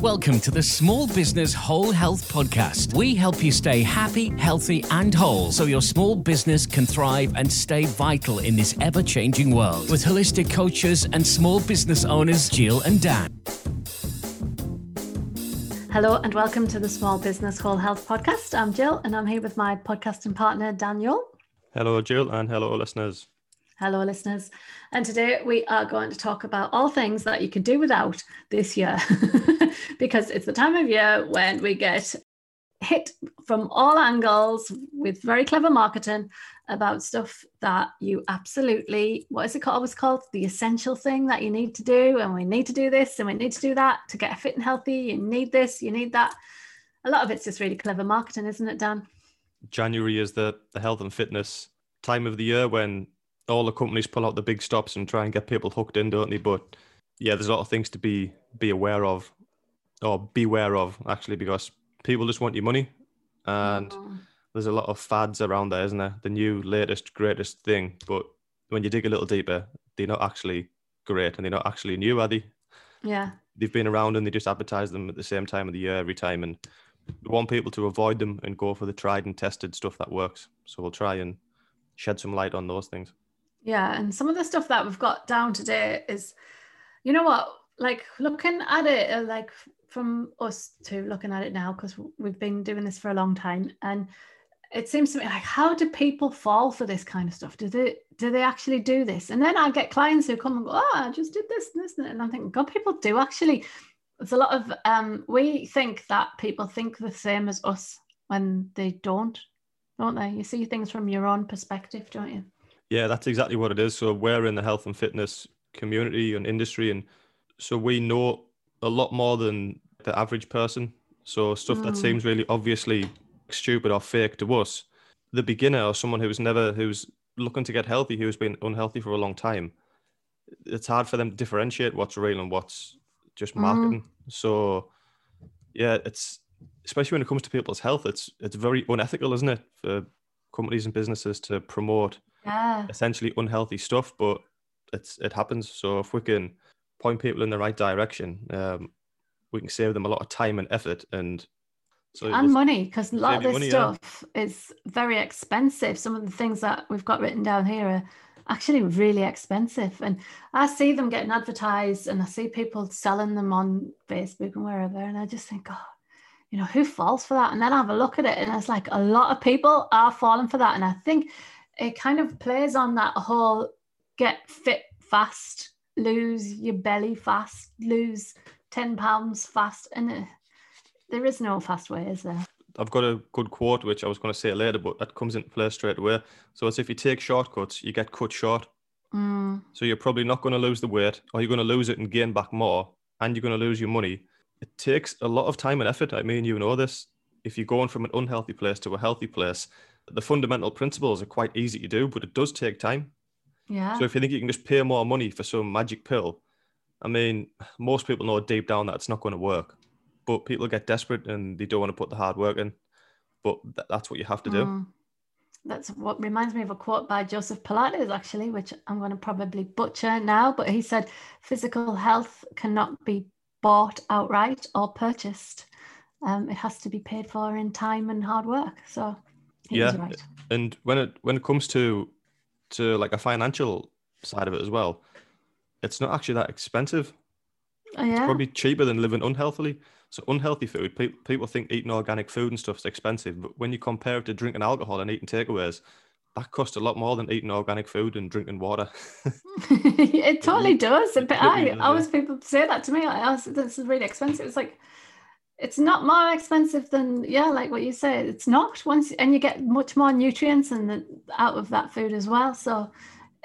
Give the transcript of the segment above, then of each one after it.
Welcome to the Small Business Whole Health Podcast. We help you stay happy, healthy, and whole so your small business can thrive and stay vital in this ever changing world. With holistic coaches and small business owners, Jill and Dan. Hello, and welcome to the Small Business Whole Health Podcast. I'm Jill, and I'm here with my podcasting partner, Daniel. Hello, Jill, and hello, listeners. Hello, listeners. And today we are going to talk about all things that you can do without this year because it's the time of year when we get hit from all angles with very clever marketing about stuff that you absolutely what is it called always called? The essential thing that you need to do and we need to do this and we need to do that to get fit and healthy. You need this you need that. A lot of it's just really clever marketing isn't it dan? January is the, the health and fitness time of the year when all the companies pull out the big stops and try and get people hooked in, don't they? But yeah, there's a lot of things to be be aware of, or beware of actually, because people just want your money, and mm-hmm. there's a lot of fads around there, isn't there? The new, latest, greatest thing. But when you dig a little deeper, they're not actually great, and they're not actually new, are they? Yeah. They've been around and they just advertise them at the same time of the year every time, and we want people to avoid them and go for the tried and tested stuff that works. So we'll try and shed some light on those things. Yeah, and some of the stuff that we've got down today is, you know what, like looking at it, uh, like from us to looking at it now, because we've been doing this for a long time, and it seems to me like, how do people fall for this kind of stuff? Do they do they actually do this? And then I get clients who come and go, oh, I just did this and this, and and i think God, people do actually. There's a lot of um, we think that people think the same as us when they don't, don't they? You see things from your own perspective, don't you? Yeah, that's exactly what it is. So we're in the health and fitness community and industry, and so we know a lot more than the average person. So stuff mm. that seems really obviously stupid or fake to us, the beginner or someone who's never who's looking to get healthy, who's been unhealthy for a long time, it's hard for them to differentiate what's real and what's just mm-hmm. marketing. Mm. So yeah, it's especially when it comes to people's health, it's it's very unethical, isn't it, for companies and businesses to promote yeah. essentially unhealthy stuff, but it's it happens. So if we can point people in the right direction, um, we can save them a lot of time and effort and so and money because a lot of this money, stuff yeah. is very expensive. Some of the things that we've got written down here are actually really expensive, and I see them getting advertised, and I see people selling them on Facebook and wherever, and I just think, oh, you know, who falls for that? And then I have a look at it, and it's like a lot of people are falling for that, and I think it kind of plays on that whole get fit fast, lose your belly fast, lose 10 pounds fast. And it, there is no fast way, is there? I've got a good quote, which I was going to say later, but that comes into play straight away. So it's if you take shortcuts, you get cut short. Mm. So you're probably not going to lose the weight, or you're going to lose it and gain back more, and you're going to lose your money. It takes a lot of time and effort. I mean, you know this. If you're going from an unhealthy place to a healthy place, the fundamental principles are quite easy to do, but it does take time. Yeah. So if you think you can just pay more money for some magic pill, I mean, most people know deep down that it's not going to work, but people get desperate and they don't want to put the hard work in. But th- that's what you have to do. Mm. That's what reminds me of a quote by Joseph Pilates, actually, which I'm going to probably butcher now. But he said, "Physical health cannot be bought outright or purchased. Um, it has to be paid for in time and hard work." So yeah, right. and when it when it comes to to like a financial side of it as well, it's not actually that expensive. Oh, yeah? It's probably cheaper than living unhealthily. So unhealthy food, pe- people think eating organic food and stuff is expensive, but when you compare it to drinking alcohol and eating takeaways, that costs a lot more than eating organic food and drinking water. it totally does. But I always people say that to me. I ask, oh, this is really expensive. It's like it's not more expensive than yeah like what you say it's not once and you get much more nutrients and the, out of that food as well. So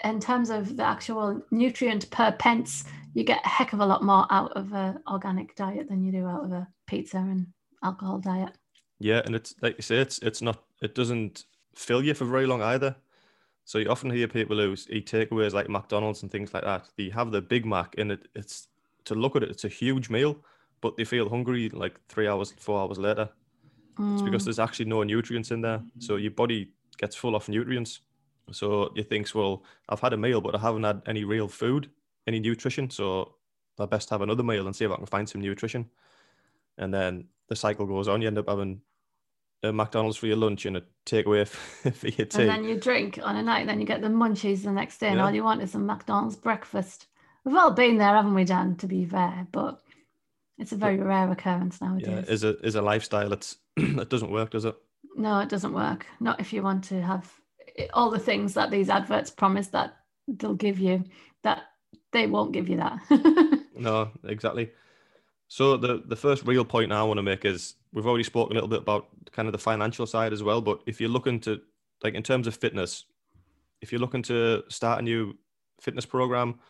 in terms of the actual nutrient per pence you get a heck of a lot more out of a organic diet than you do out of a pizza and alcohol diet. Yeah and it's like you say it's it's not it doesn't fill you for very long either. So you often hear people who eat takeaways like mcdonald's and things like that they have the big mac and it, it's to look at it it's a huge meal but they feel hungry like three hours, four hours later. Mm. It's because there's actually no nutrients in there. So your body gets full of nutrients. So you think, well, I've had a meal, but I haven't had any real food, any nutrition. So I best have another meal and see if I can find some nutrition. and then the cycle goes on. You end up having a McDonald's for your lunch and a takeaway for your tea. And then you drink on a night, then you get the munchies the next day, and yeah. all you want is a McDonald's breakfast. We've all been there, haven't we, Dan? To be fair, but it's a very rare occurrence nowadays. Yeah, is a is a lifestyle that's that doesn't work, does it? No, it doesn't work. Not if you want to have eh, all the things that these adverts promise that they'll give you. That they won't give you that. no, exactly. So the the first real point I want to make is we've already spoken a little bit about kind of the financial side as well. But if you're looking to like in terms of fitness, if you're looking to start a new fitness program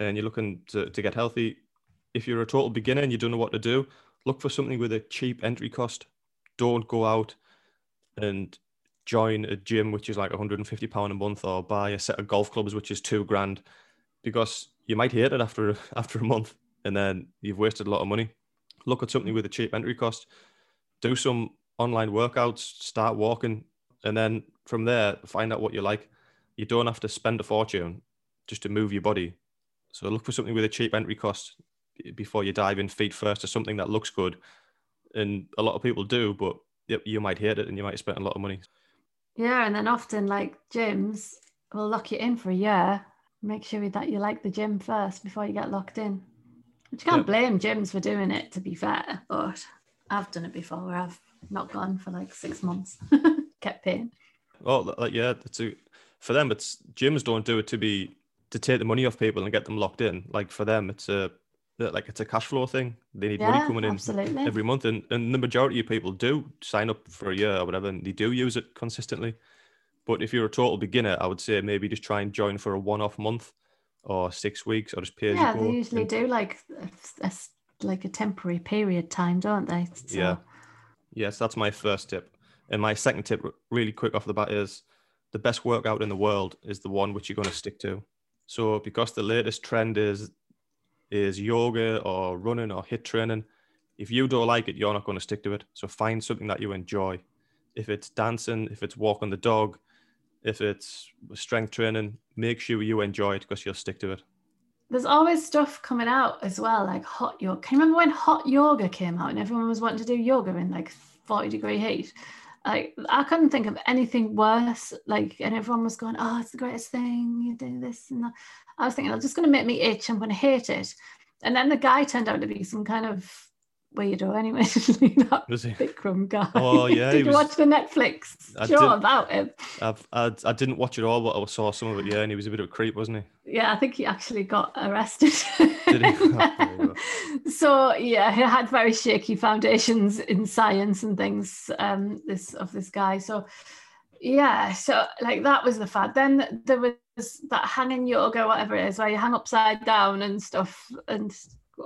and you're looking to, to get healthy, if you're a total beginner and you don't know what to do, look for something with a cheap entry cost. Don't go out and join a gym which is like 150 pound a month or buy a set of golf clubs which is two grand because you might hate it after after a month and then you've wasted a lot of money. Look at something with a cheap entry cost. Do some online workouts start walking and then from there find out what you like. You don't have to spend a fortune just to move your body. So look for something with a cheap entry cost before you dive in feet first to something that looks good and a lot of people do but you might hate it and you might spend a lot of money yeah, and then often like gyms will lock you in for a year. Make sure that you like the gym first before you get locked in. Which you can't blame gyms for doing it, to be fair. But I've done it before where I've not gone for like six months, kept paying. Well, like yeah, a, for them. It's gyms don't do it to be to take the money off people and get them locked in. Like for them, it's a like it's a cash flow thing. They need yeah, money coming in absolutely. every month, and, and the majority of people do sign up for a year or whatever, and they do use it consistently. But if you're a total beginner, I would say maybe just try and join for a one-off month or six weeks, or just pay. Yeah, they usually and, do like a, a, like a temporary period time, don't they? So. Yeah. Yes, that's my first tip, and my second tip, really quick off the bat, is the best workout in the world is the one which you're going to stick to. So because the latest trend is is yoga or running or HIIT training. If you don't like it, you're not going to stick to it. So find something that you enjoy. If it's dancing, if it's walking the dog, if it's strength training, make sure you enjoy it because you'll stick to it. There's always stuff coming out as well, like hot yoga. Can you remember when hot yoga came out and everyone was wanting to do yoga in like 40 degree heat? Like I couldn't think of anything worse. Like, and everyone was going, "Oh, it's the greatest thing. You do this and that." I was thinking, "I'm just going to make me itch. I'm going to hate it." And then the guy turned out to be some kind of weirdo anyway. that was he? Bikram guy. Oh yeah. did you was... watch the Netflix I show did... about him? I've, I, I didn't watch it all, but I saw some of it. Yeah, and he was a bit of a creep, wasn't he? Yeah, I think he actually got arrested. did he? Oh, so yeah, he had very shaky foundations in science and things. Um, this of this guy. So yeah, so like that was the fad. Then there was that hanging yoga, whatever it is, where you hang upside down and stuff and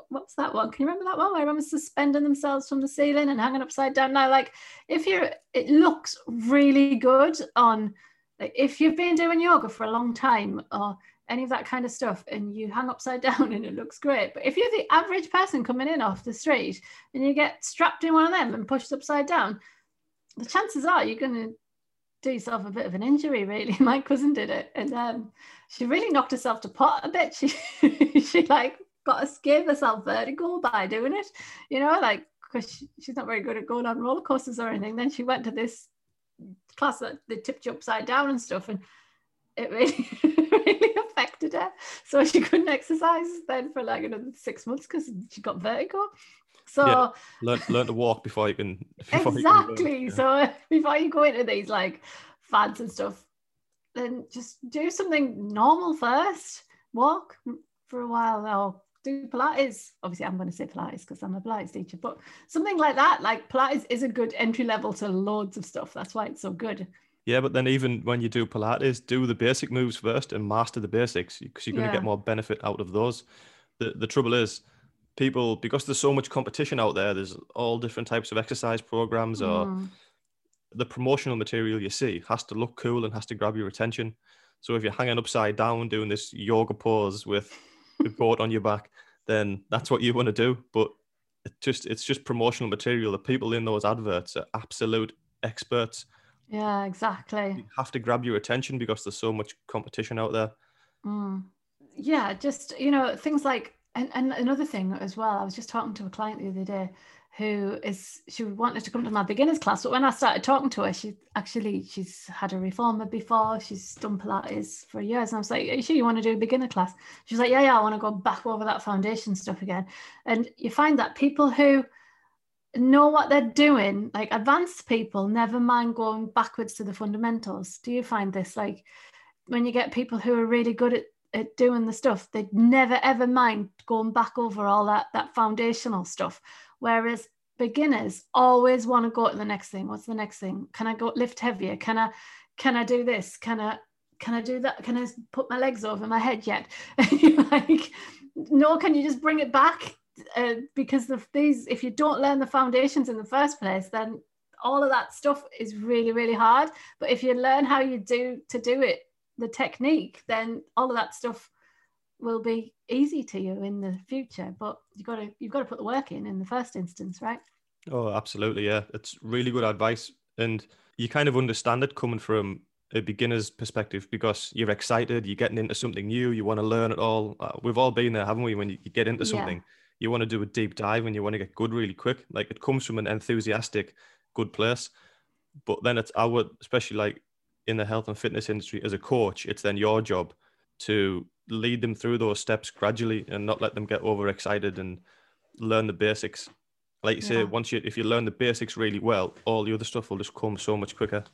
what's that one? Can you remember that one where everyone's suspending themselves from the ceiling and hanging upside down? Now, like if you're, it looks really good on, like if you've been doing yoga for a long time or any of that kind of stuff and you hang upside down and it looks great. But if you're the average person coming in off the street and you get strapped in one of them and pushed upside down, the chances are you're going to do yourself a bit of an injury, really. My cousin did it, and um, she really knocked herself to pot a bit. She she like got a gave herself vertigo by doing it, you know, like because she, she's not very good at going on roller coasters or anything. Then she went to this class that they tipped you upside down and stuff, and it really really affected her. So she couldn't exercise then for like another six months because she got vertigo. So yeah, learn learn to walk before you can. Before exactly. You can so before you go into these like fads and stuff, then just do something normal first. Walk for a while or do Pilates. Obviously, I'm going to say Pilates because I'm a Pilates teacher, but something like that, like Pilates is a good entry level to loads of stuff. That's why it's so good. Yeah, but then even when you do Pilates, do the basic moves first and master the basics because you're going yeah. to get more benefit out of those. The the trouble is, people because there's so much competition out there. There's all different types of exercise programs or mm. the promotional material you see has to look cool and has to grab your attention. So if you're hanging upside down doing this yoga pose with board on your back, then that's what you want to do. But it just it's just promotional material. The people in those adverts are absolute experts. Yeah, exactly. You have to grab your attention because there's so much competition out there. Mm. Yeah, just you know things like And, and another thing as well, I was just talking to a client the other day who is she wanted to come to my beginners class but when i started talking to her she actually she's had a reformer before she's done pilates for years and i was like are you sure you want to do a beginner class? She's like yeah yeah i want to go back over that foundation stuff again. And you find that people who know what they're doing like advanced people never mind going backwards to the fundamentals. Do you find this? Like when you get people who are really good at at doing the stuff they'd never ever mind going back over all that that foundational stuff Whereas beginners always want to go to the next thing. What's the next thing? Can I go lift heavier? Can I can I do this? Can I can I do that? Can I put my legs over my head yet? like, no, can you just bring it back? Uh, because of these, if you don't learn the foundations in the first place, then all of that stuff is really, really hard. But if you learn how you do to do it, the technique, then all of that stuff will be easy to you in the future. But you've got to you've got to put the work in in the first instance right? Oh absolutely yeah. It's really good advice and you kind of understand it coming from a beginner's perspective because you're excited you're getting into something new you want to learn it all. Uh, we've all been there haven't we when you, you get into something? Yeah. you want to do a deep dive and you want to get good really quick. Like it comes from an enthusiastic good place but then it's our especially like in the health and fitness industry as a coach it's then your job to lead them through those steps gradually and not let them get overexcited and learn the basics. Like you say, once you if you learn the basics really well, all the other stuff will just come so much quicker.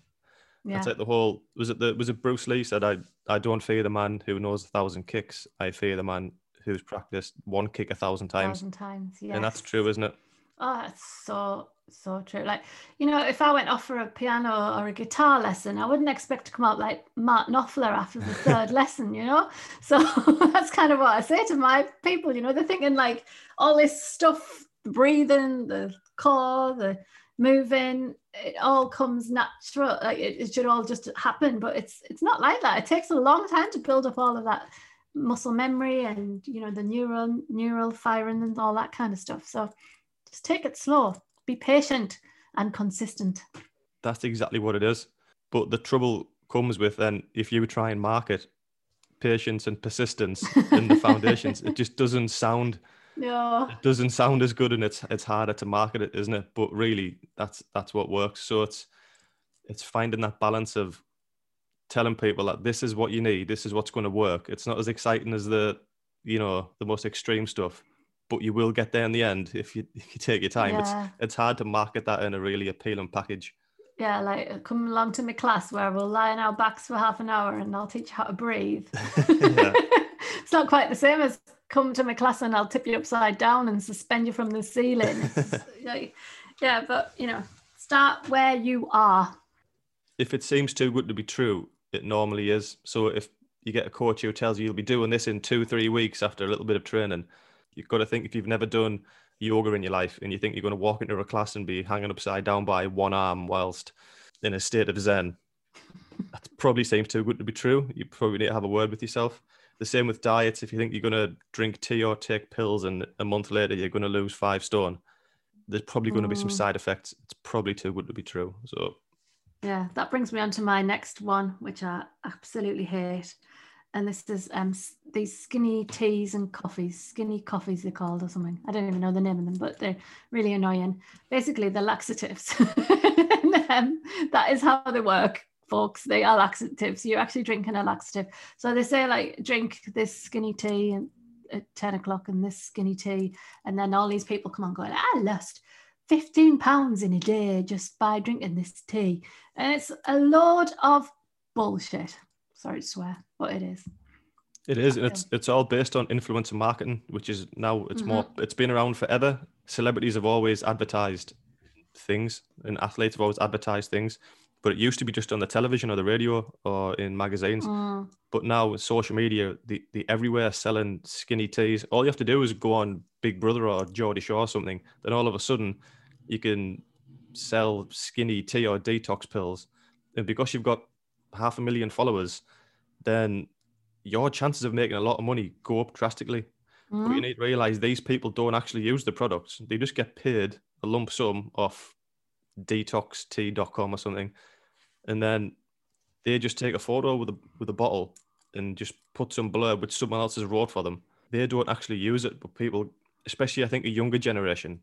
Yeah. That's like the whole was it the was it Bruce Lee said I I don't fear the man who knows a thousand kicks. I fear the man who's practiced one kick a thousand times. Thousand times, yeah. And that's true, isn't it? Oh, it's so so true. Like, you know, if I went off for a piano or a guitar lesson, I wouldn't expect to come out like Mark Knopfler after the third lesson, you know? So that's kind of what I say to my people, you know, they're thinking like all this stuff, the breathing, the core, the moving, it all comes natural. Like it, it should all just happen, but it's it's not like that. It takes a long time to build up all of that muscle memory and you know the neural neural firing and all that kind of stuff. So just take it slow be patient and consistent. That's exactly what it is. But the trouble comes with then if you try and market patience and persistence in the foundations, it just doesn't sound no. It doesn't sound as good and it's it's harder to market it, isn't it? But really that's that's what works. So it's it's finding that balance of telling people that this is what you need, this is what's going to work. It's not as exciting as the you know the most extreme stuff, but you will get there in the end if you if you take your time. Yeah. It's it's hard to market that in a really appealing package. Yeah, like uh, come along to my class where we'll lie on our backs for half an hour and I'll teach you how to breathe. it's not quite the same as come to my class and I'll tip you upside down and suspend you from the ceiling. yeah, but you know, start where you are. If it seems too good to be true, it normally is. So if you get a coach who tells you you'll be doing this in two, three weeks after a little bit of training, You've got to think if you've never done yoga in your life and you think you're going to walk into a class and be hanging upside down by one arm whilst in a state of zen, that probably seems too good to be true. You probably need to have a word with yourself. The same with diets. If you think you're going to drink tea or take pills and a month later you're going to lose five stone, there's probably going to be some mm. side effects. It's probably too good to be true. So, yeah, that brings me on to my next one, which I absolutely hate and this is um these skinny teas and coffees skinny coffees they're called or something. I don't even know the name of them but they're really annoying. Basically they're laxatives. And, um, that is how they work folks. They are laxatives. You're actually drinking a laxative. So they say like drink this skinny tea at 10 o'clock and this skinny tea and then all these people come on going i lost 15 pounds in a day just by drinking this tea. And it's a load of bullshit. Sorry to swear, but it is. It is, and it's it's all based on influencer marketing, which is now it's mm-hmm. more it's been around forever. Celebrities have always advertised things, and athletes have always advertised things, but it used to be just on the television or the radio or in magazines. Mm. But now with social media, the the everywhere selling skinny teas. All you have to do is go on Big Brother or Geordie Shore or something. Then all of a sudden, you can sell skinny tea or detox pills, and because you've got half a million followers, then your chances of making a lot of money go up drastically. Mm. But you mm. need to realize these people don't actually use the products. They just get paid a lump sum off detoxt.com or something. And then they just take a photo with a with a bottle and just put some blurb which someone else has wrote for them. they don't actually use it, but people, especially I think a younger generation,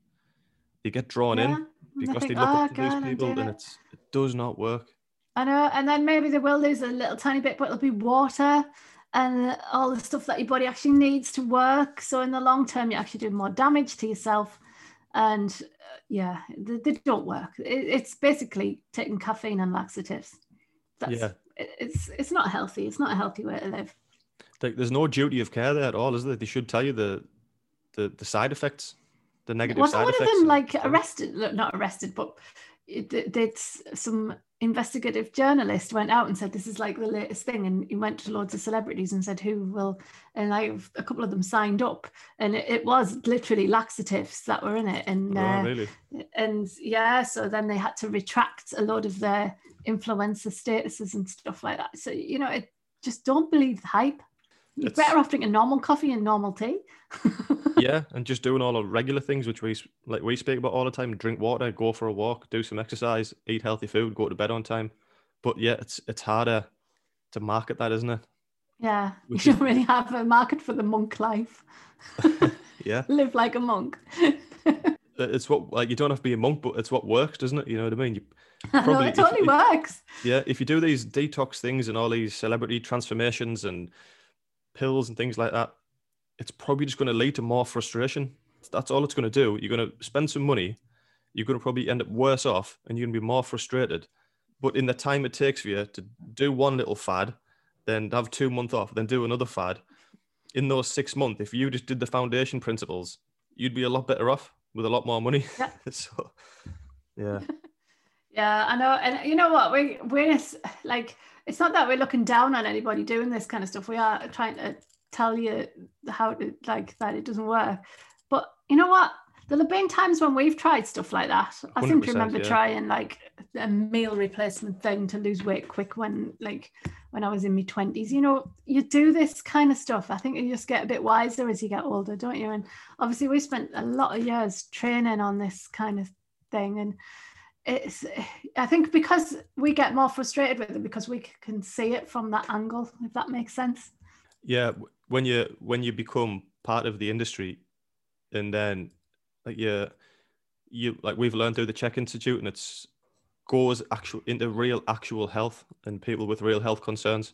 they get drawn yeah. in because they, think, they look oh, up to God, these people, and it. it's it does not work. I know, and then maybe they will lose a little tiny bit, but it'll be water and all the stuff that your body actually needs to work. So in the long term, you're actually do more damage to yourself. And uh, yeah, they, they, don't work. It, it's basically taking caffeine and laxatives. That's, yeah, it, it's it's not healthy. It's not a healthy way to live. Like, there's no duty of care there at all, is there? They should tell you the the, the side effects, the negative Wasn't side one of them like arrested? Not arrested, but did some investigative journalist went out and said this is like the latest thing and he went to loads of celebrities and said who will and like a couple of them signed up and it, it was literally laxatives that were in it and oh, uh, really? and yeah so then they had to retract a lot of their influencer statuses and stuff like that so you know it just don't believe the hype you're it's, better off drinking normal coffee and normal tea. yeah, and just doing all the regular things which we like we speak about all the time: drink water, go for a walk, do some exercise, eat healthy food, go to bed on time. But yeah, it's it's harder to market that, isn't it? Yeah, which you don't really have a market for the monk life. yeah, live like a monk. it's what like you don't have to be a monk, but it's what works, doesn't it? You know what I mean? You probably no, it totally if, works. If, yeah, if you do these detox things and all these celebrity transformations and pills and things like that, it's probably just going to lead to more frustration. That's all it's going to do. You're going to spend some money. You're going to probably end up worse off and you're going to be more frustrated. But in the time it takes for you to do one little fad, then have two months off, then do another fad, in those six months, if you just did the foundation principles, you'd be a lot better off with a lot more money. Yeah. so, yeah. yeah, I know. And you know what? We, we're like, it's not that we're looking down on anybody doing this kind of stuff. We are trying to tell you how to like that it doesn't work. But you know what? There'll have been times when we've tried stuff like that. I seem to remember yeah. trying like a meal replacement thing to lose weight quick when like when I was in my twenties. You know, you do this kind of stuff. I think you just get a bit wiser as you get older, don't you? And obviously we spent a lot of years training on this kind of thing and it's i think because we get more frustrated with it because we can see it from that angle if that makes sense yeah when you when you become part of the industry and then like you you like we've learned through the CHEK Institute and it's goes actual into real actual health and people with real health concerns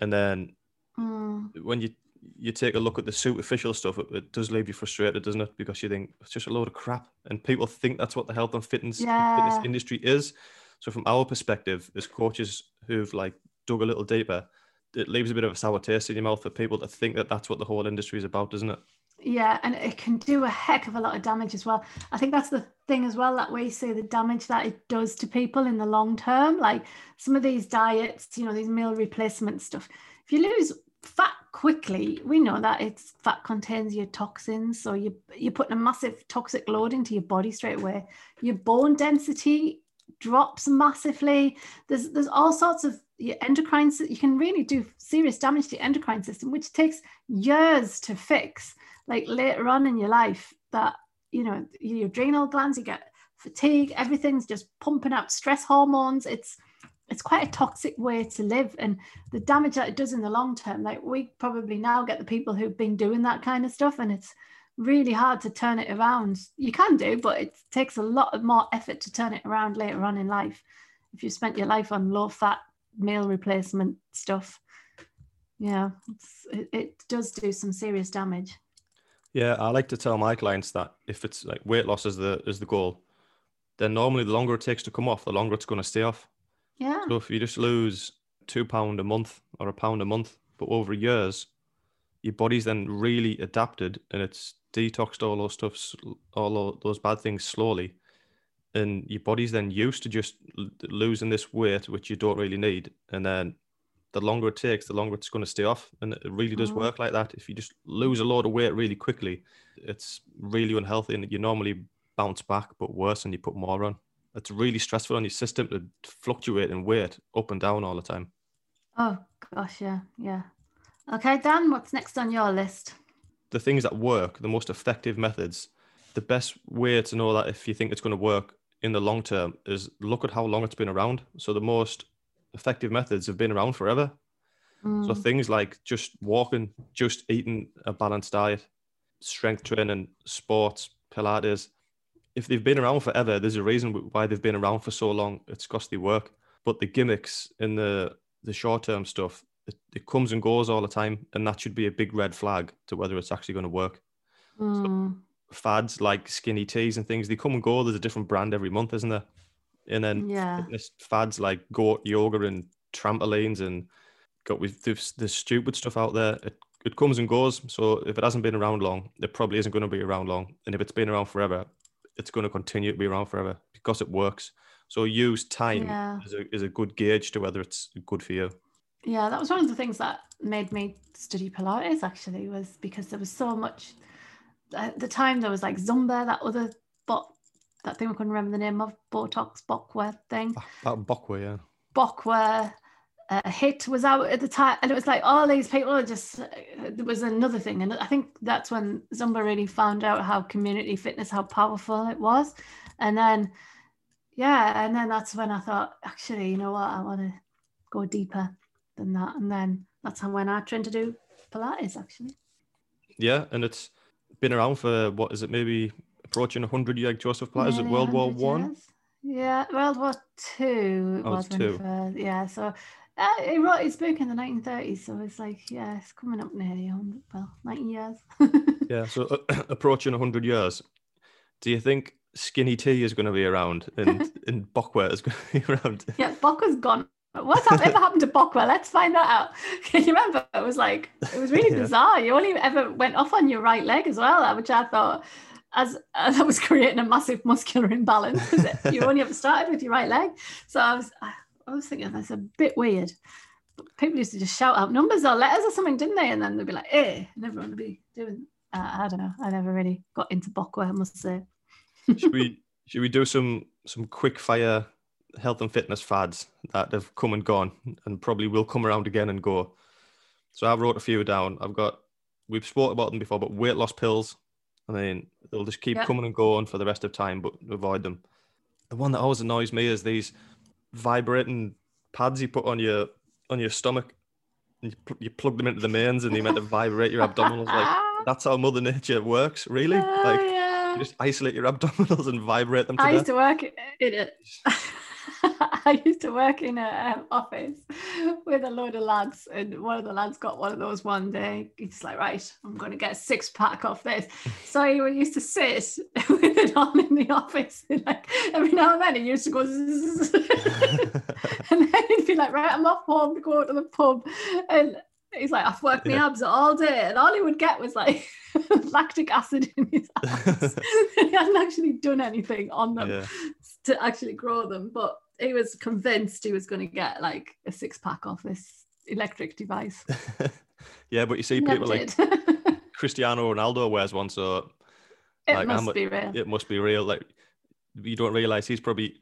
and then mm. when you you take a look at the superficial stuff, it, it, does leave you frustrated, doesn't it? Because you think it's just a load of crap, and people think that's what the health and fitness, yeah. fitness industry is. So, from our perspective, as coaches who've like dug a little deeper, it leaves a bit of a sour taste in your mouth for people to think that that's what the whole industry is about, doesn't it? Yeah, and it can do a heck of a lot of damage as well. I think that's the thing as well that we see the damage that it does to people in the long term. Like some of these diets, you know, these meal replacement stuff. If you lose fat quickly. We know that it's fat contains your toxins so you you're putting a massive toxic load into your body straight away. Your bone density drops massively. There's there's all sorts of your endocrine you can really do serious damage to your endocrine system which takes years to fix. Like later on in your life that you know your adrenal glands you get fatigue everything's just pumping out stress hormones. It's it's quite a toxic way to live and the damage that it does in the long term like we probably now get the people who've been doing that kind of stuff and it's really hard to turn it around. You can do but it takes a lot of more effort to turn it around later on in life. If you spent your life on low fat meal replacement stuff yeah it, it does do some serious damage. Yeah i like to tell my clients that if it's like weight loss is the is the goal then normally the longer it takes to come off the longer it's going to stay off yeah. So if you just lose two pound a month or a pound a month, but over years, your body's then really adapted and it's detoxed all those stuff, all those bad things slowly, and your body's then used to just losing this weight which you don't really need, and then the longer it takes, the longer it's going to stay off, and it really does mm-hmm. work like that. If you just lose a lot of weight really quickly, it's really unhealthy, and you normally bounce back, but worse, and you put more on it's really stressful on your system to fluctuate in weight up and down all the time. Oh gosh, yeah, yeah. Okay, Dan, what's next on your list? The things that work, the most effective methods. The best way to know that if you think it's going to work in the long term is look at how long it's been around. So the most effective methods have been around forever. Mm. So things like just walking, just eating a balanced diet, strength training, sports, Pilates. If they've been around forever, there's a reason why they've been around for so long. It's they work. But the gimmicks and the the short term stuff, it, it, comes and goes all the time, and that should be a big red flag to whether it's actually going to work. Mm. So fads like skinny teas and things, they come and go. There's a different brand every month, isn't there? And then yeah. fads like goat yoga and trampolines and got with this, this stupid stuff out there. It, it comes and goes. So if it hasn't been around long, it probably isn't going to be around long. And if it's been around forever, it's going to continue to be around forever because it works. So use time yeah. as, a, as a good gauge to whether it's good for you. Yeah, that was one of the things that made me study Pilates actually was because there was so much uh, at the time there was like Zumba, that other bot that thing I couldn't remember the name of, Botox Bokwa thing. Ah, that Bokwa, yeah. Bokwa uh, hit was out at the time and it was like all these people are just there was another thing and i think that's when zumba really found out how community fitness how powerful it was. And then yeah and then that's when i thought actually you know what i want to go deeper than that. And then that's how when i trained to do pilates actually. Yeah and it's been around for what is it maybe approaching 100 years like joseph pilates at world war one? yeah world war two oh, was two. yeah so uh, he wrote his book in the 1930s, so it's like, yeah, it's coming up nearly 100, well, 90 years. yeah, so uh, approaching 100 years. Do you think skinny tea is going to be around and, and Bokwa is going to be around? Yeah, Bokwa's gone. What's ever happened to Bokwa? Let's find that out. Can you remember? It was like, it was really yeah. bizarre. You only ever went off on your right leg as well, which I thought, as, as I was creating a massive muscular imbalance because you only ever started with your right leg. So I was, I was thinking that's a bit weird. People used to just shout out numbers or letters or something, didn't they? And then they'd be like, "Eh," and everyone would be doing. Uh, I don't know. I never really got into Bokwa, I must say. should we should we do some some quick fire health and fitness fads that have come and gone and probably will come around again and go? So I've wrote a few down. I've got we've spoke about them before, but weight loss pills. I mean, they'll just keep yep. coming and going for the rest of time, but avoid them. The one that always annoys me is these vibrating pads you put on your on your stomach. You, pl- you plug them into the mains and they meant to vibrate your abdominals. Like that's how Mother Nature works, really. Uh, like yeah. you just isolate your abdominals and vibrate them. To I used to work in it. I used to work in an um, office with a load of lads, and one of the lads got one of those one day. He's like, "Right, I'm going to get a six pack off this." so he used to sit with it on in the office, and like every now and then he used to go, and then he'd be like, "Right, I'm off home to go to the pub," and he's like, I've worked yeah. my abs all day. And all he would get was like lactic acid in his abs. he hadn't actually done anything on them yeah. to actually grow them. But he was convinced he was going to get like a six pack off this electric device. yeah, but you see people like Cristiano Ronaldo wears one, so it like, must I'm, be real. It must be real. Like you don't realize he's probably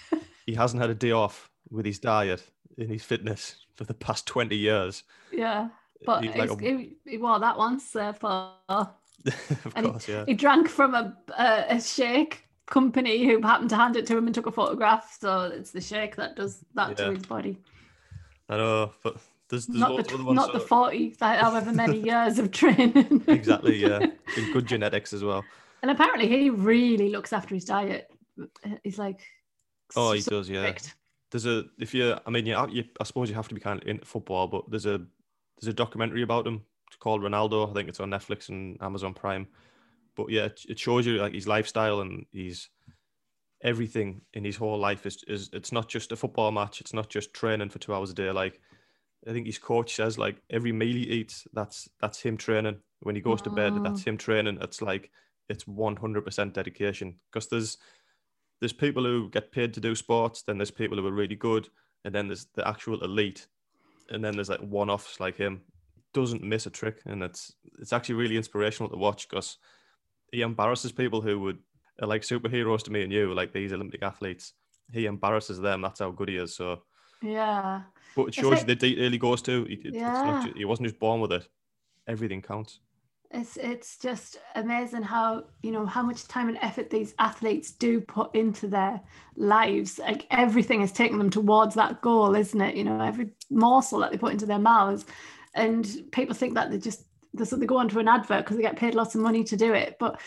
he hasn't had a day off with his diet and his fitness for the past twenty years. Yeah, but like a... he, he, wore that once uh, for. of course, he, yeah. He drank from a, a shake company who happened to hand it to him and took a photograph. So it's the shake that does that yeah. to his body. I know, but there's, there's not the, not the 40, however many years of training. exactly, yeah. In good genetics as well. And apparently he really looks after his diet. He's like, oh, he so does, yeah. There's a if you, I mean, you, you, I suppose you have to be kind of into football, but there's a there's a documentary about him called Ronaldo. I think it's on Netflix and Amazon Prime but yeah, it shows you like his lifestyle and he's everything in his whole life is, is it's not just a football match. It's not just training for two hours a day. Like I think his coach says, like every meal he eats, that's that's him training. When he goes to bed, that's oh. him training. It's like it's one hundred percent dedication. Because there's there's people who get paid to do sports, then there's people who are really good, and then there's the actual elite, and then there's like one offs like him. Doesn't miss a trick, and it's it's actually really inspirational to watch because he embarrasses people who would are like superheroes to me and you, like these Olympic athletes. He embarrasses them. That's how good he is. So yeah, but it shows you the detail he goes to. He, yeah. Just, he wasn't just born with it. Everything counts. It's it's just amazing how you know how much time and effort these athletes do put into their lives. Like everything is taking them towards that goal, isn't it? You know, every morsel that they put into their mouths, and people think that they're just they go onto an advert because they get paid lots of money to do it, but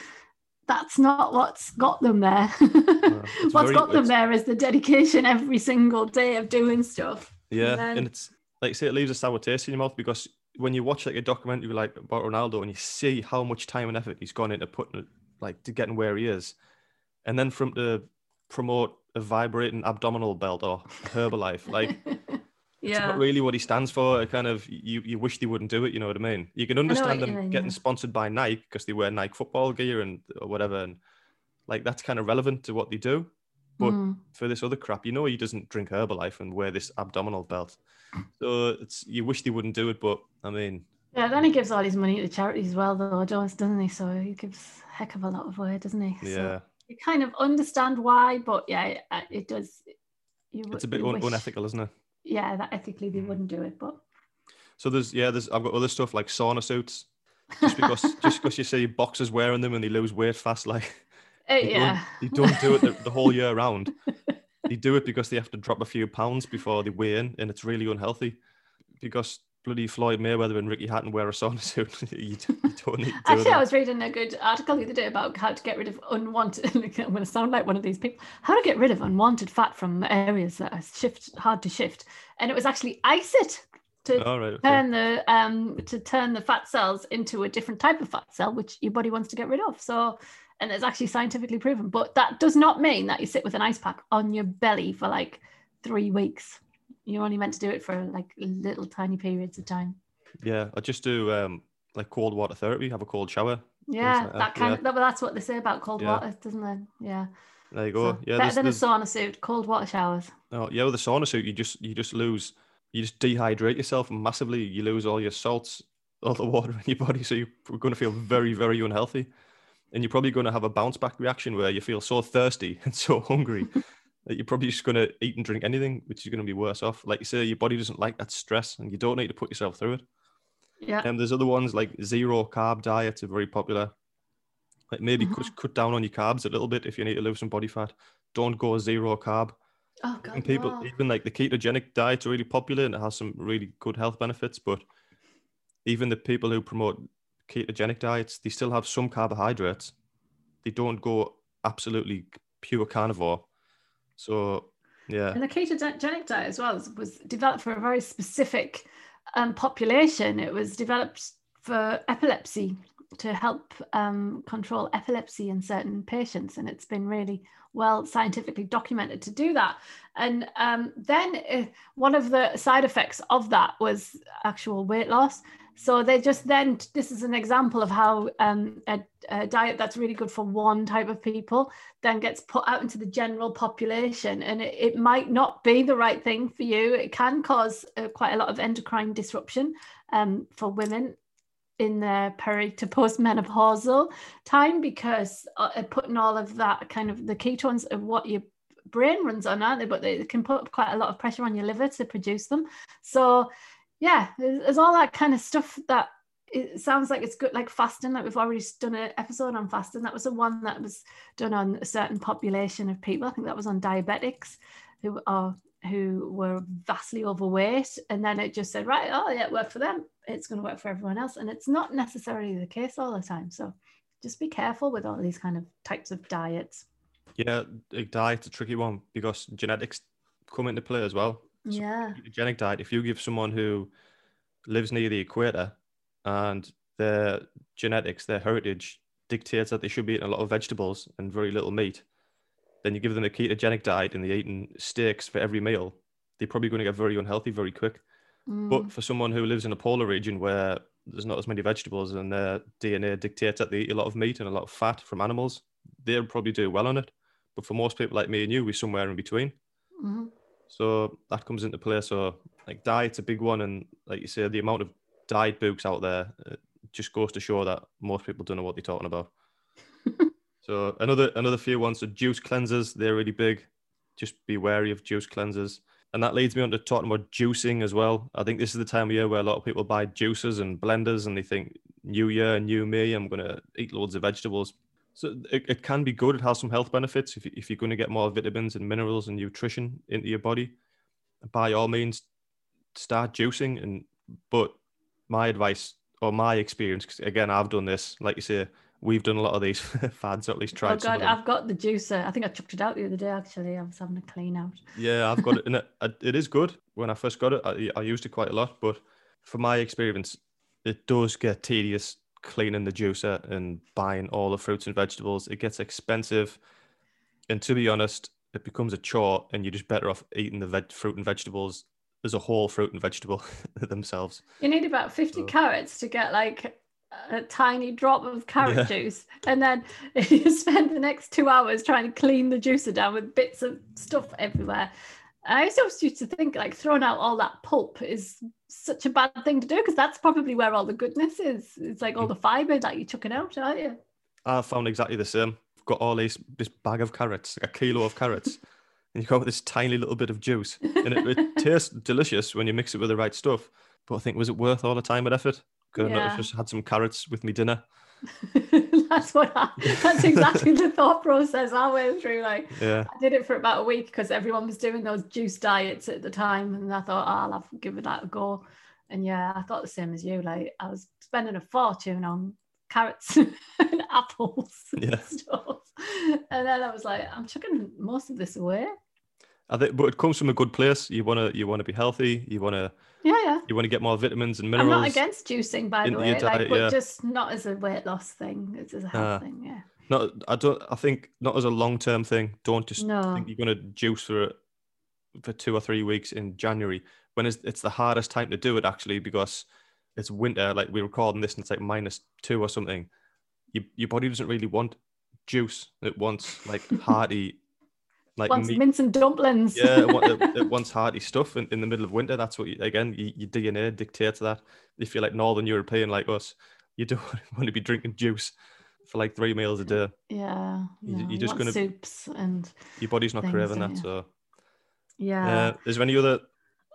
that's not what's got them there. what's very, got them there is the dedication every single day of doing stuff. Yeah, and, then, and it's like say it leaves a sour taste in your mouth because when you watch like a documentary like about Ronaldo and you see how much time and effort he's gone into putting it like to getting where he is, and then from to promote a vibrating abdominal belt or Herbalife, like yeah. it's not really what he stands for. It kind of you you wish they wouldn't do it. You know what I mean? You can understand them mean, getting yeah. sponsored by Nike because they wear Nike football gear and or whatever, and like that's kind of relevant to what they do. But mm. for this other crap, you know, he doesn't drink Herbalife and wear this abdominal belt. So it's you wish they wouldn't do it, but I mean, yeah. Then he gives all his money to charities as well, though, doesn't he? So he gives a heck of a lot of away, doesn't he? Yeah. You kind of understand why, but yeah, it, it does. You, it's a bit un- unethical, isn't it? Yeah, that ethically they wouldn't do it, but. So there's yeah, there's I've got other stuff like sauna suits. Just because just because you see boxers wearing them and they lose weight fast, like uh, yeah, don't, they don't do it the, the whole year round. they do it because they have to drop a few pounds before they weigh in, and it's really unhealthy. Because bloody Floyd Mayweather and Ricky Hatton wear a sauna suit, you, you, don't need. To Actually, that. I was reading a good article the other day about how to get rid of unwanted. I'm going to sound like one of these people. How to get rid of unwanted fat from areas that are shift hard to shift, and it was actually ice it to oh, right, okay. turn the um to turn the fat cells into a different type of fat cell, which your body wants to get rid of. So and it's actually scientifically proven. But that does not mean that you sit with an ice pack on your belly for like three weeks. You're only meant to do it for like little tiny periods of time. Yeah, I just do um, like cold water therapy. Have a cold shower. Yeah, like that. that. kind yeah. of. That, that's what they say about cold yeah. water, doesn't it? Yeah. There you go. So, yeah, better than there's... a sauna suit. Cold water showers. Oh yeah, with a sauna suit, you just you just lose, you just dehydrate yourself massively. You lose all your salts, all the water in your body, so you're going to feel very very unhealthy and you're probably going to have a bounce back reaction where you feel so thirsty and so hungry that you're probably just going to eat and drink anything, which is going to be worse off. Like you say, your body doesn't like that stress, and you don't need to put yourself through it. Yeah. And there's other ones like zero carb diets are very popular. Like maybe mm-hmm. cut, cut down on your carbs a little bit if you need to lose some body fat. Don't go zero carb. Oh God, and people no. even like the ketogenic diet's are really popular and it has some really good health benefits. But even the people who promote ketogenic diets, they still have some carbohydrates. They don't go absolutely pure carnivore. So, yeah. And the ketogenic diet as well was developed for a very specific um, population. It was developed for epilepsy to help um, control epilepsy in certain patients, and it's been really well scientifically documented to do that. And um, then uh, one of the side effects of that was actual weight loss. So they just then, this is an example of how um, a, a, diet that's really good for one type of people then gets put out into the general population. And it, it might not be the right thing for you. It can cause uh, quite a lot of endocrine disruption um, for women in their peri to postmenopausal time because uh, putting all of that kind of the ketones of what your brain runs on, aren't they? But they can put quite a lot of pressure on your liver to produce them. So yeah, there's, all that kind of stuff that it sounds like it's good, like fasting. Like we've already done an episode on fasting. That was the one that was done on a certain population of people. I think that was on diabetics who are who were vastly overweight, and then it just said, right, oh yeah, it worked for them. It's going to work for everyone else, and it's not necessarily the case all the time. So just be careful with all these kind of types of diets. Yeah, diet's a tricky one because genetics come into play as well. Yeah. Ketogenic diet, if you give someone who lives near the equator and their genetics, their heritage dictates that they should be eating a lot of vegetables and very little meat, then you give them a ketogenic diet and they're eating steaks for every meal, they're probably going to get very unhealthy very quick. Mm. But for someone who lives in a polar region where there's not as many vegetables and their DNA dictates that they eat a lot of meat and a lot of fat from animals, they'll probably do well on it. But for most people like me and you, we're somewhere in between. Mm-hmm. So that comes into play. So like diet's a big one, and like you say, the amount of diet books out there just goes to show that most people don't know what they're talking about. so another another few ones. So juice cleansers, they're really big. Just be wary of juice cleansers. And that leads me on to talking about juicing as well. I think this is the time of year where a lot of people buy juicers and blenders and they think, new year, new me, I'm going to eat loads of vegetables. So it, it can be good. It has some health benefits if, if you're going to get more vitamins and minerals and nutrition into your body. By all means, start juicing. And but my advice or my experience, because again, I've done this, like you say, we've done a lot of these fads, or at least tried. Oh God, I've got the juicer. I think I chucked it out the other day. Actually, I was having a clean out. Yeah, I've got it, and it, it is good. When I first got it, I, I used it quite a lot. But from my experience, it does get tedious cleaning the juicer and buying all the fruits and vegetables. It gets expensive, and to be honest, it becomes a chore, and you're just better off eating the veg- fruit and vegetables as a whole fruit and vegetable themselves. You need about 50 so. carrots to get like a tiny drop of carrot yeah. juice and then you spend the next two hours trying to clean the juicer down with bits of stuff everywhere i just used to think like throwing out all that pulp is such a bad thing to do because that's probably where all the goodness is it's like all mm. the fiber that you're chucking out aren't you i found exactly the same I've got all these this bag of carrots like a kilo of carrots and you got this tiny little bit of juice and it, it tastes delicious when you mix it with the right stuff but i think was it worth all the time and effort Good. Yeah. Just had some carrots with me dinner. that's what I, that's exactly the thought process I went through. Like, yeah. I did it for about a week because everyone was doing those juice diets at the time, and I thought, oh, I'll have to give it that a go. And yeah, I thought the same as you. Like, I was spending a fortune on carrots and apples yeah. stuff, and then I was like, I'm chucking most of this away. I think, but it comes from a good place. You wanna, you wanna be healthy. You wanna yeah, yeah. You want to get more vitamins and minerals. I'm not against juicing, by the way, diet, like, but yeah. just not as a weight loss thing. It's as a health uh, thing. Yeah. No, I don't. I think not as a long term thing. Don't just no. think you're going to juice for for two or three weeks in January when it's, it's the hardest time to do it actually because it's winter. Like we're recording this and it's like minus two or something. You, your body doesn't really want juice. It wants like hearty like wants meat. mince and dumplings. yeah, it, it, wants hearty stuff in, in the middle of winter. That's what you, again you, your DNA dictates that. If you're like Northern European like us, you don't want to be drinking juice for like three meals a day. Yeah, you, are just gonna soups and your body's not craving that. So yeah, uh, is there any other?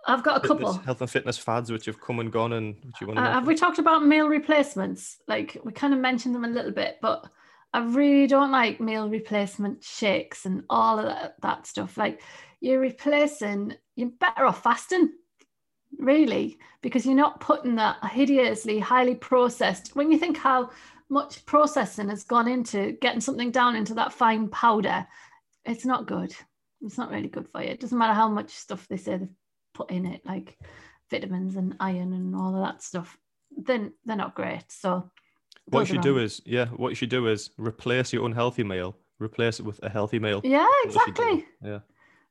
I've got a couple health and fitness fads which have come and gone, and which you want to. Uh, have we talked about meal replacements? Like we kind of mentioned them a little bit, but I really don't like meal replacement shakes and all of that, that stuff. Like you're replacing, you're better off fasting, really, because you're not putting that hideously highly processed. When you think how much processing has gone into getting something down into that fine powder, it's not good. It's not really good for you. It doesn't matter how much stuff they say they've put in it, like vitamins and iron and all of that stuff. Then they're not great. So what you should do is, yeah, what you should do is replace your unhealthy meal, replace it with a healthy meal. Yeah, exactly. Yeah.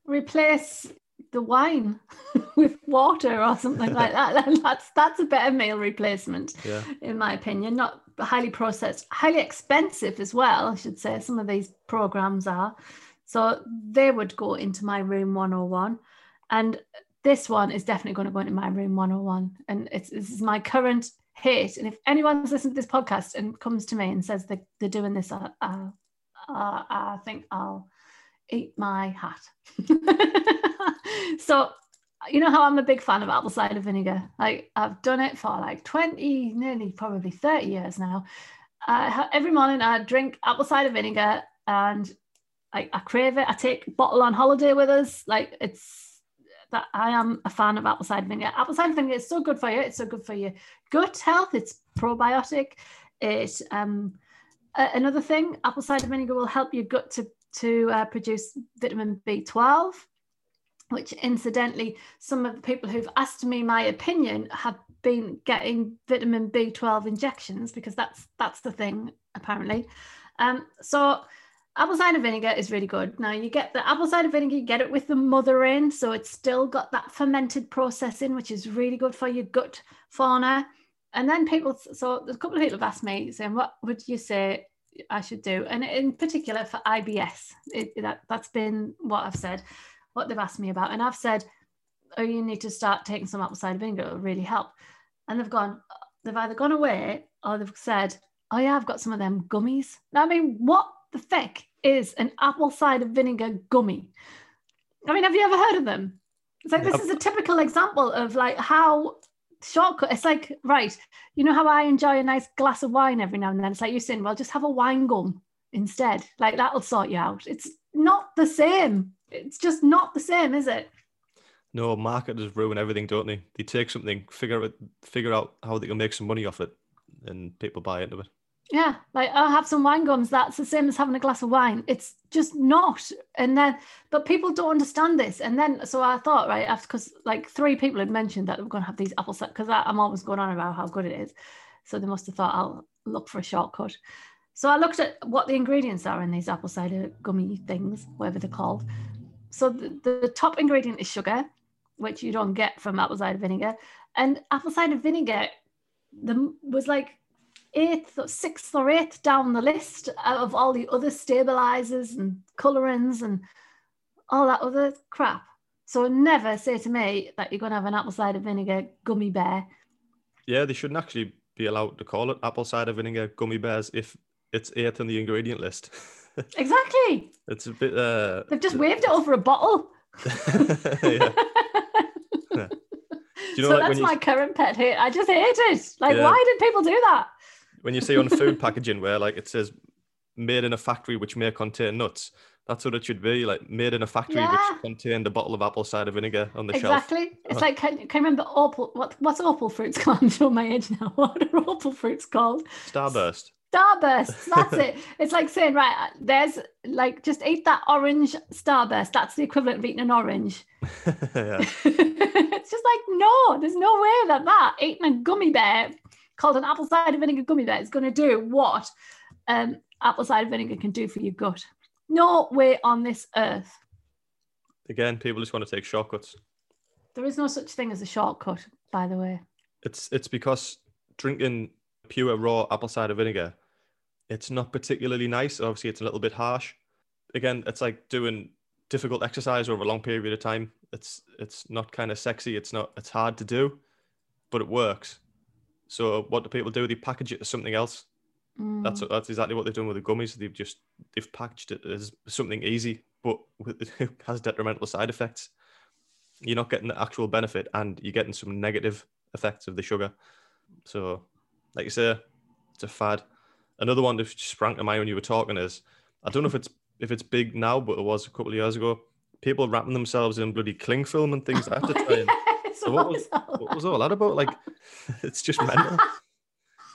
Replace the wine with water or something like that. That's that's a better meal replacement, yeah. in my opinion. Not highly processed, highly expensive as well. I should say some of these programs are. So they would go into my room 101, and this one is definitely going to go into my room 101. And it's this is my current hate. And if anyone's listened to this podcast and comes to me and says they're, they're doing this, uh, uh, I think I'll eat my hat. so, you know how I'm a big fan of apple cider vinegar? Like, I've done it for like 20, nearly probably 30 years now. Uh, every morning I drink apple cider vinegar and I, I crave it. I take bottle on holiday with us. Like, it's that I am a fan of apple cider vinegar. Apple cider vinegar is so good for you. It's so good for your gut health. It's probiotic. It um, another thing, apple cider vinegar will help your gut to to uh, produce vitamin B12, which incidentally, some of the people who've asked me my opinion have been getting vitamin B12 injections because that's that's the thing apparently. Um, so apple cider vinegar is really good. Now you get the apple cider vinegar, you get it with the mother in, so it's still got that fermented process in, which is really good for your gut fauna. And then people, so there's a couple of people have asked me saying, what would you say I should do? And in particular for IBS, it, that, that's been what I've said, what they've asked me about. And I've said, oh, you need to start taking some apple cider vinegar, it'll really help. And they've gone, they've either gone away or they've said, oh yeah, I've got some of them gummies. Now, I mean, what the feck is an apple cider vinegar gummy? I mean, have you ever heard of them? It's like this is a typical example of like how shortcut. It's like right, you know how I enjoy a nice glass of wine every now and then. It's like you're saying, well, just have a wine gum instead. Like that'll sort you out. It's not the same. It's just not the same, is it? No, marketers ruin everything, don't they? They take something, figure out figure out how they can make some money off it, and people buy into it. Yeah, like I'll have some wine gums. That's the same as having a glass of wine. It's just not. And then, but people don't understand this. And then, so I thought, right, after because like three people had mentioned that we're going to have these apple cider because I'm always going on about how good it is. So they must have thought I'll look for a shortcut. So I looked at what the ingredients are in these apple cider gummy things, whatever they're called. So the, the top ingredient is sugar, which you don't get from apple cider vinegar. And apple cider vinegar the, was like eighth or sixth or eighth down the list of all the other stabilizers and colorants and all that other crap. So never say to me that you're going to have an apple cider vinegar gummy bear. Yeah, they shouldn't actually be allowed to call it apple cider vinegar gummy bears if it's eighth on the ingredient list. exactly. It's a bit. Uh, They've just waved it over a bottle. yeah. You know, so like that's my current pet hate. I just hate it. Like, yeah. why did people do that? When you see on food packaging where like it says made in a factory which may contain nuts, that's what it should be like made in a factory yeah. which contained a bottle of apple cider vinegar on the exactly. shelf. Exactly. It's uh-huh. like can, can you remember opal? What what's opal fruits called? I'm showing my age now. What are opal fruits called? Starburst. Starburst. That's it. It's like saying, right, there's like just eat that orange starburst. That's the equivalent of eating an orange. it's just like no, there's no way that that eating a gummy bear called an apple cider vinegar gummy bear is going to do what um, apple cider vinegar can do for your gut. No way on this earth. Again, people just want to take shortcuts. There is no such thing as a shortcut, by the way. It's it's because drinking pure raw apple cider vinegar, it's not particularly nice. Obviously, it's a little bit harsh. Again, it's like doing difficult exercise over a long period of time. It's it's not kind of sexy. It's not. It's hard to do, but it works. So what do people do? They package it as something else. Mm. That's that's exactly what they've done with the gummies. They've just they've packaged it as something easy, but it has detrimental side effects. You're not getting the actual benefit, and you're getting some negative effects of the sugar. So, like you say, it's a fad. Another one that sprang to mind when you were talking is, I don't know if it's if it's big now, but it was a couple of years ago. People wrapping themselves in bloody cling film and things like that to try and so what was, what was all that about? Like, it's just mental.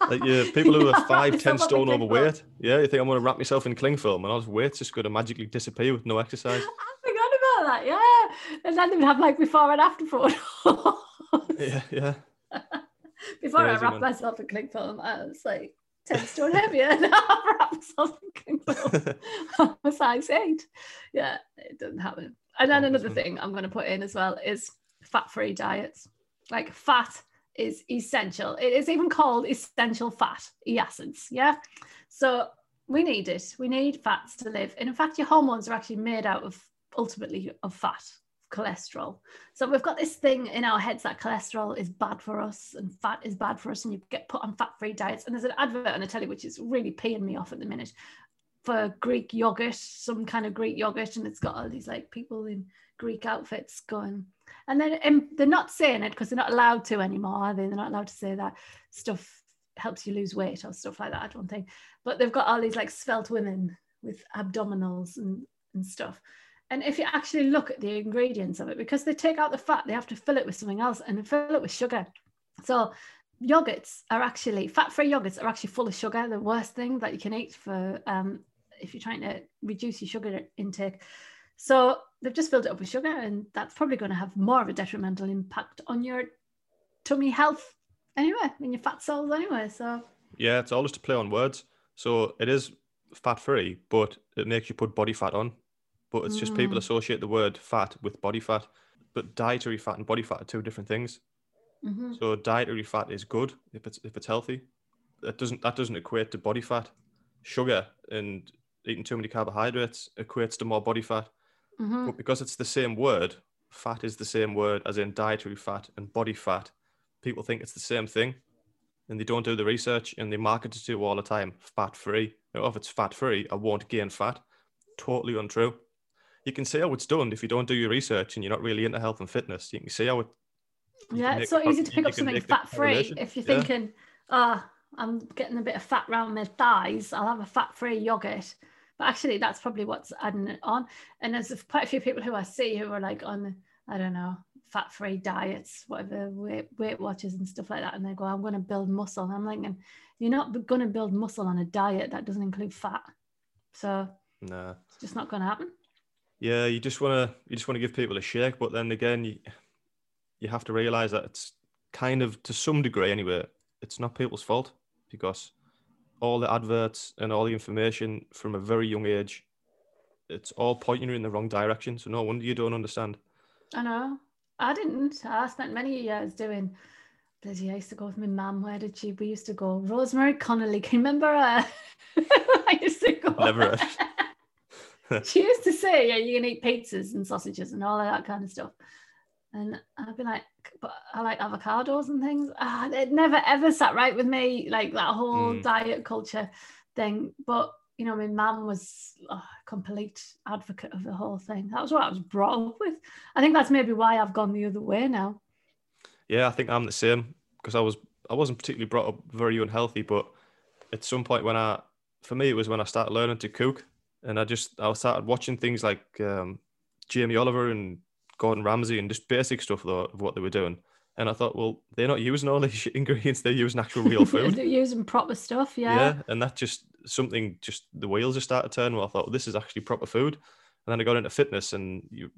like yeah, people who are five, ten stone overweight. Yeah, you think I'm going to wrap myself in cling film and all this weight's just going to magically disappear with no exercise. I forgot about that. Yeah, and then they would have like before and after photos. yeah, yeah. before Crazy, I man. myself in cling film, I was like ten stone heavier. Now I wrap myself in cling film. I'm a size eight. Yeah, it doesn't happen. And then another thing I'm going to put in as well is fat free diets. Like fat is essential. It is even called essential fat, e acids. Yeah. So we need it. We need fats to live. And in fact, your hormones are actually made out of ultimately of fat, cholesterol. So we've got this thing in our heads that cholesterol is bad for us and fat is bad for us, and you get put on fat-free diets. And there's an advert on the telly which is really peeing me off at the minute for Greek yogurt, some kind of Greek yogurt, and it's got all these like people in Greek outfits going, and then um, they're not saying it because they're not allowed to anymore, are they? They're not allowed to say that stuff helps you lose weight or stuff like that. I don't think. But they've got all these like svelte women with abdominals and, and stuff. And if you actually look at the ingredients of it, because they take out the fat, they have to fill it with something else and fill it with sugar. So yogurts are actually fat-free yogurts are actually full of sugar. The worst thing that you can eat for um, if you're trying to reduce your sugar intake. So they've just filled it up with sugar, and that's probably going to have more of a detrimental impact on your tummy health anyway, in your fat cells anyway. So yeah, it's all just a play on words. So it is fat free, but it makes you put body fat on. But it's just mm. people associate the word fat with body fat. But dietary fat and body fat are two different things. Mm-hmm. So dietary fat is good if it's if it's healthy. That doesn't that doesn't equate to body fat. Sugar and eating too many carbohydrates equates to more body fat. Mm-hmm. But because it's the same word, fat is the same word as in dietary fat and body fat. People think it's the same thing and they don't do the research and they market it to all the time fat free. Oh, if it's fat free, I won't gain fat. Totally untrue. you can see how it's done if you don't do your research and you're not really into health and fitness. You can see how it. Yeah, it's so easy to pick up something fat free if you're yeah. thinking, oh, I'm getting a bit of fat around my thighs. I'll have a fat free yogurt. But actually, that's probably what's adding it on. And there's quite a few people who I see who are like on, I don't know, fat free diets, whatever, weight, weight watchers and stuff like that. And they go, I'm going to build muscle. And I'm like, you're not going to build muscle on a diet that doesn't include fat. So nah. it's just not going to happen. Yeah, you just want to you just want to give people a shake, but then again, you you have to realize that it's kind of to some degree anyway, it's not people's fault because all the adverts and all the information from a very young age, it's all pointing you in the wrong direction. So no wonder you don't understand. I know. I didn't. I spent many years doing. Bloody, I used to go with my mum. Where did she? We used to go. Rosemary Conley. Can you remember her? I used to go. Never. she used to say, "Yeah, you can eat pizzas and sausages and all of that kind of stuff." And I'd be like, "But I like avocados and things." Ah, it never ever sat right with me, like that whole mm. diet culture thing. But you know, my mum was a complete advocate of the whole thing. That was what I was brought up with. I think that's maybe why I've gone the other way now. Yeah, I think I'm the same because I was I wasn't particularly brought up very unhealthy, but at some point when I, for me, it was when I started learning to cook and I just I started watching things like um, Jamie Oliver and Gordon Ramsay and just basic stuff though of what they were doing. And I thought, well, they're not using all these ingredients; they're using actual real food. they're using proper stuff, yeah. Yeah, and that just something just the wheels just started turning. Well, I thought well, this is actually proper food. And then I got into fitness, and you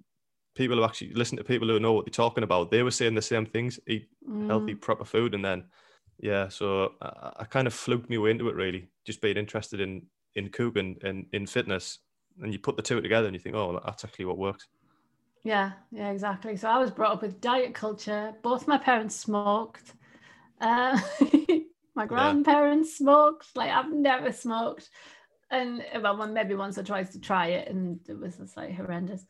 people who actually listen to people who know what they're talking about, they were saying the same things: eat mm. healthy, proper food, and then yeah, so I, I kind of fluked me way into it really, just being interested in in cooking and in fitness, and you put the two together and you think, oh, that's actually what works. Yeah, yeah, exactly. So I was brought up with diet culture. Both my parents smoked. Uh, my grandparents yeah. smoked. Like I've never smoked, and well, maybe once or twice to try it, and it was just like horrendous.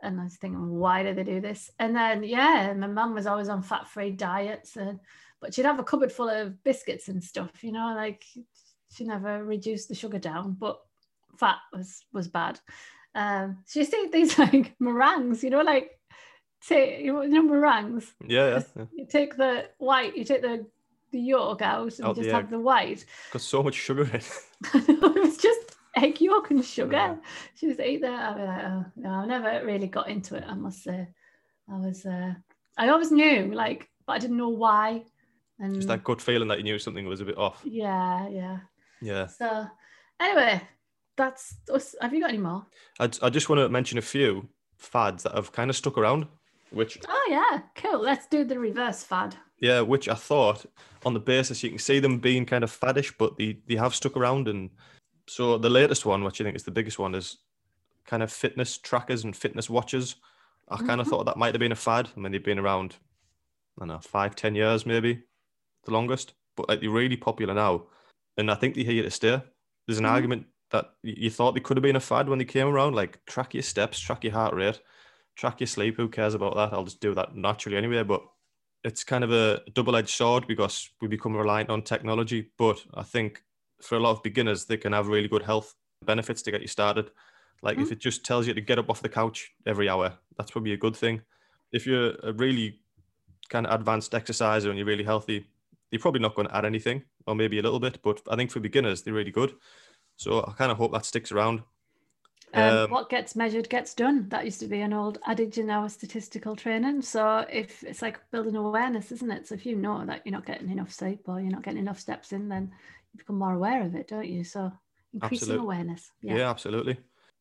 And I was thinking, why do they do this? And then, yeah, my mum was always on fat-free diets, and but she'd have a cupboard full of biscuits and stuff, you know, like she never reduced the sugar down, but fat was was bad. Um, she to these like meringues, you know, like take you know meringues. Yeah, yeah, yeah. You take the white, you take the the yolk out and out just have the white. Got so much sugar in it. it was just egg yolk and sugar. Yeah. She used to eat that. I was like, oh no, I never really got into it. I must say, I was. Uh, I always knew, like, but I didn't know why. And just that good feeling that you knew something was a bit off. Yeah, yeah. Yeah. So anyway, that's us. Have you got any more? I, I just want to mention a few fads that have kind of stuck around, which. Oh, yeah. Cool. Let's do the reverse fad. Yeah, which I thought on the basis you can see them being kind of faddish, but they, they have stuck around. And so the latest one, which I think is the biggest one, is kind of fitness trackers and fitness watches. I kind mm-hmm. of thought that might have been a fad. I mean, they've been around, I don't know, five, ten years maybe, the longest, but like they're really popular now and I think they're here to stay. There's an mm-hmm. argument that you thought they could have been a fad when they came around, like track your steps, track your heart rate, track your sleep. Who cares about that? I'll just do that naturally anyway. But it's kind of a double-edged sword because we become reliant on technology. But I think for a lot of beginners, they can have really good health benefits to get you started. Like mm-hmm. if it just tells you to get up off the couch every hour, that's probably a good thing. If you're a really kind of advanced exerciser and you're really healthy, you're probably not going to add anything, or maybe a little bit. But I think for beginners, they're really good. So I kind of hope that sticks around. Um, um, what gets measured gets done. That used to be an old adage in our statistical training. So if it's like building awareness, isn't it? So if you know that you're not getting enough sleep or you're not getting enough steps in, then you become more aware of it, don't you? So increasing absolutely. awareness. Yeah, yeah absolutely.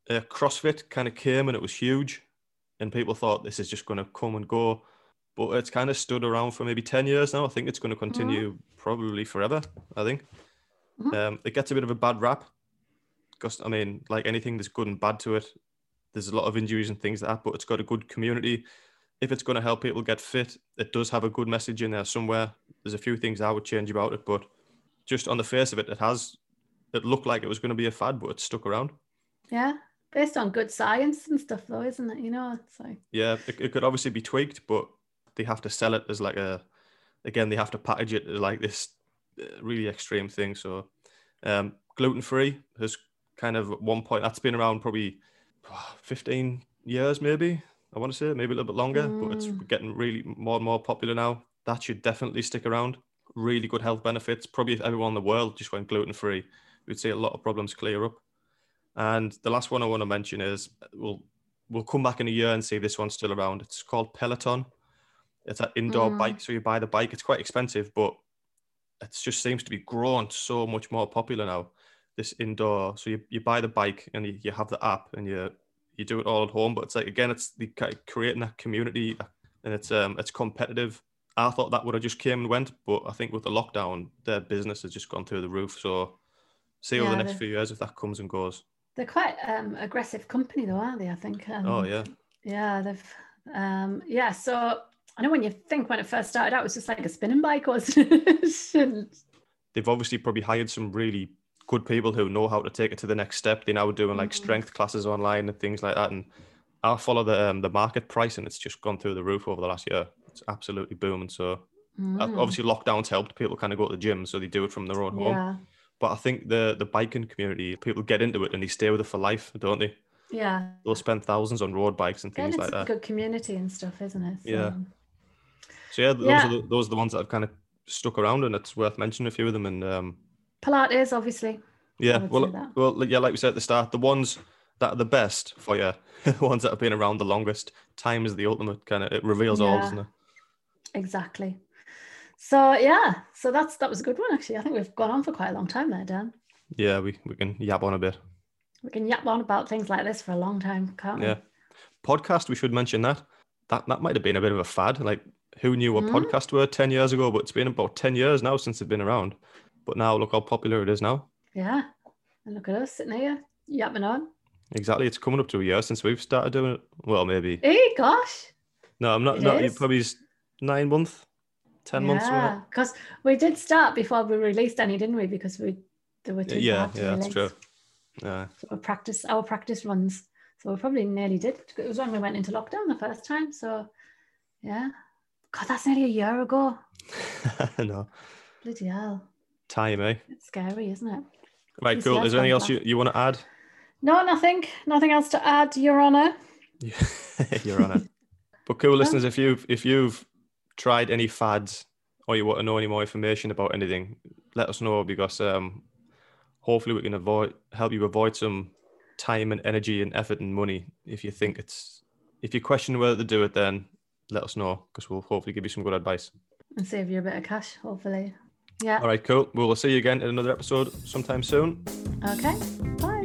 Uh, CrossFit kind of came and it was huge, and people thought this is just going to come and go but it's kind of stood around for maybe 10 years now. I think it's going to continue mm-hmm. probably forever. I think mm-hmm. um, it gets a bit of a bad rap because, I mean, like anything, there's good and bad to it. There's a lot of injuries and things like that, but it's got a good community. If it's going to help people get fit, it does have a good message in there somewhere. There's a few things I would change about it, but just on the face of it, it has, it looked like it was going to be a fad, but it's stuck around. Yeah, based on good science and stuff, though, isn't it? You know, it's like yeah, it, it could obviously be tweaked, but they have to sell it as like a again they have to package it as like this uh, really extreme thing so um, gluten free has kind of one point that's been around probably 15 years, maybe. I want to say maybe a little bit longer, mm. but it's mm. getting really more and more popular now. That should definitely stick around. Really good health benefits. Probably if everyone in the world just went gluten free, we'd see a lot of problems clear up. And the last one I want to mention is we'll we'll come back in a year and see if this one's still around. It's called Peloton. It's an indoor mm. bike, so you buy the bike. It's quite expensive, but it just seems to be growing so much more popular now. This indoor, so you, you buy the bike and you, you have the app and you you do it all at home. But it's like again, it's the creating that community and it's um it's competitive. I thought that would have just came and went, but I think with the lockdown, their business has just gone through the roof. So see yeah, over the next few years if that comes and goes. They're quite um aggressive company though, aren't they? I think. Um, oh yeah. Yeah, they've um yeah. So I know when you think when it first started out, it was just like a spinning bike, wasn't it? They've obviously probably hired some really good people who know how to take it to the next step. They're now doing like mm-hmm. strength classes online and things like that. And I follow the um, the market price, and it's just gone through the roof over the last year. It's absolutely booming. So mm. obviously lockdowns helped people kind of go to the gym, so they do it from their own home. Yeah. But I think the the biking community, people get into it and they stay with it for life, don't they? Yeah. They'll spend thousands on road bikes and things and like that. good community and stuff, isn't it? So. Yeah. So yeah, those yeah. are the, those are the ones that have kind of stuck around, and it's worth mentioning a few of them. And um, Pilates, obviously. Yeah, well, well, yeah, like we said at the start, the ones that are the best for you, the ones that have been around the longest. Time is the ultimate kind of. It reveals yeah. all, doesn't it? Exactly. So yeah, so that's that was a good one actually. I think we've gone on for quite a long time there, Dan. Yeah, we, we can yap on a bit. We can yap on about things like this for a long time, can't we? Yeah. Podcast, we should mention that. That that might have been a bit of a fad. Like who knew what mm. podcasts were 10 years ago, but it's been about 10 years now since they've been around. But now look how popular it is now. Yeah. And look at us sitting here yapping on. Exactly. It's coming up to a year since we've started doing it. Well, maybe. Hey, gosh. No, I'm not. not probably nine months, 10 yeah, months. Yeah. Because we did start before we released any, didn't we? Because we there were two Yeah, yeah, that's true. Yeah. So our practice, our practice runs. So we probably nearly did. It was when we went into lockdown the first time. So, yeah. God, that's nearly a year ago. no. Bloody hell. Time, eh? It's scary, isn't it? Right, cool. Is there anything else you, you want to add? No, nothing. Nothing else to add, Your Honour. Your Honour. but cool, listeners, if you've if you've tried any fads or you want to know any more information about anything, let us know because um, hopefully we can avoid help you avoid some time and energy and effort and money if you think it's if you question whether to do it then let us know because we'll hopefully give you some good advice. And save you a bit of cash, hopefully. Yeah. All right, cool. Well, We'll see you again in another episode sometime soon. Okay. Bye.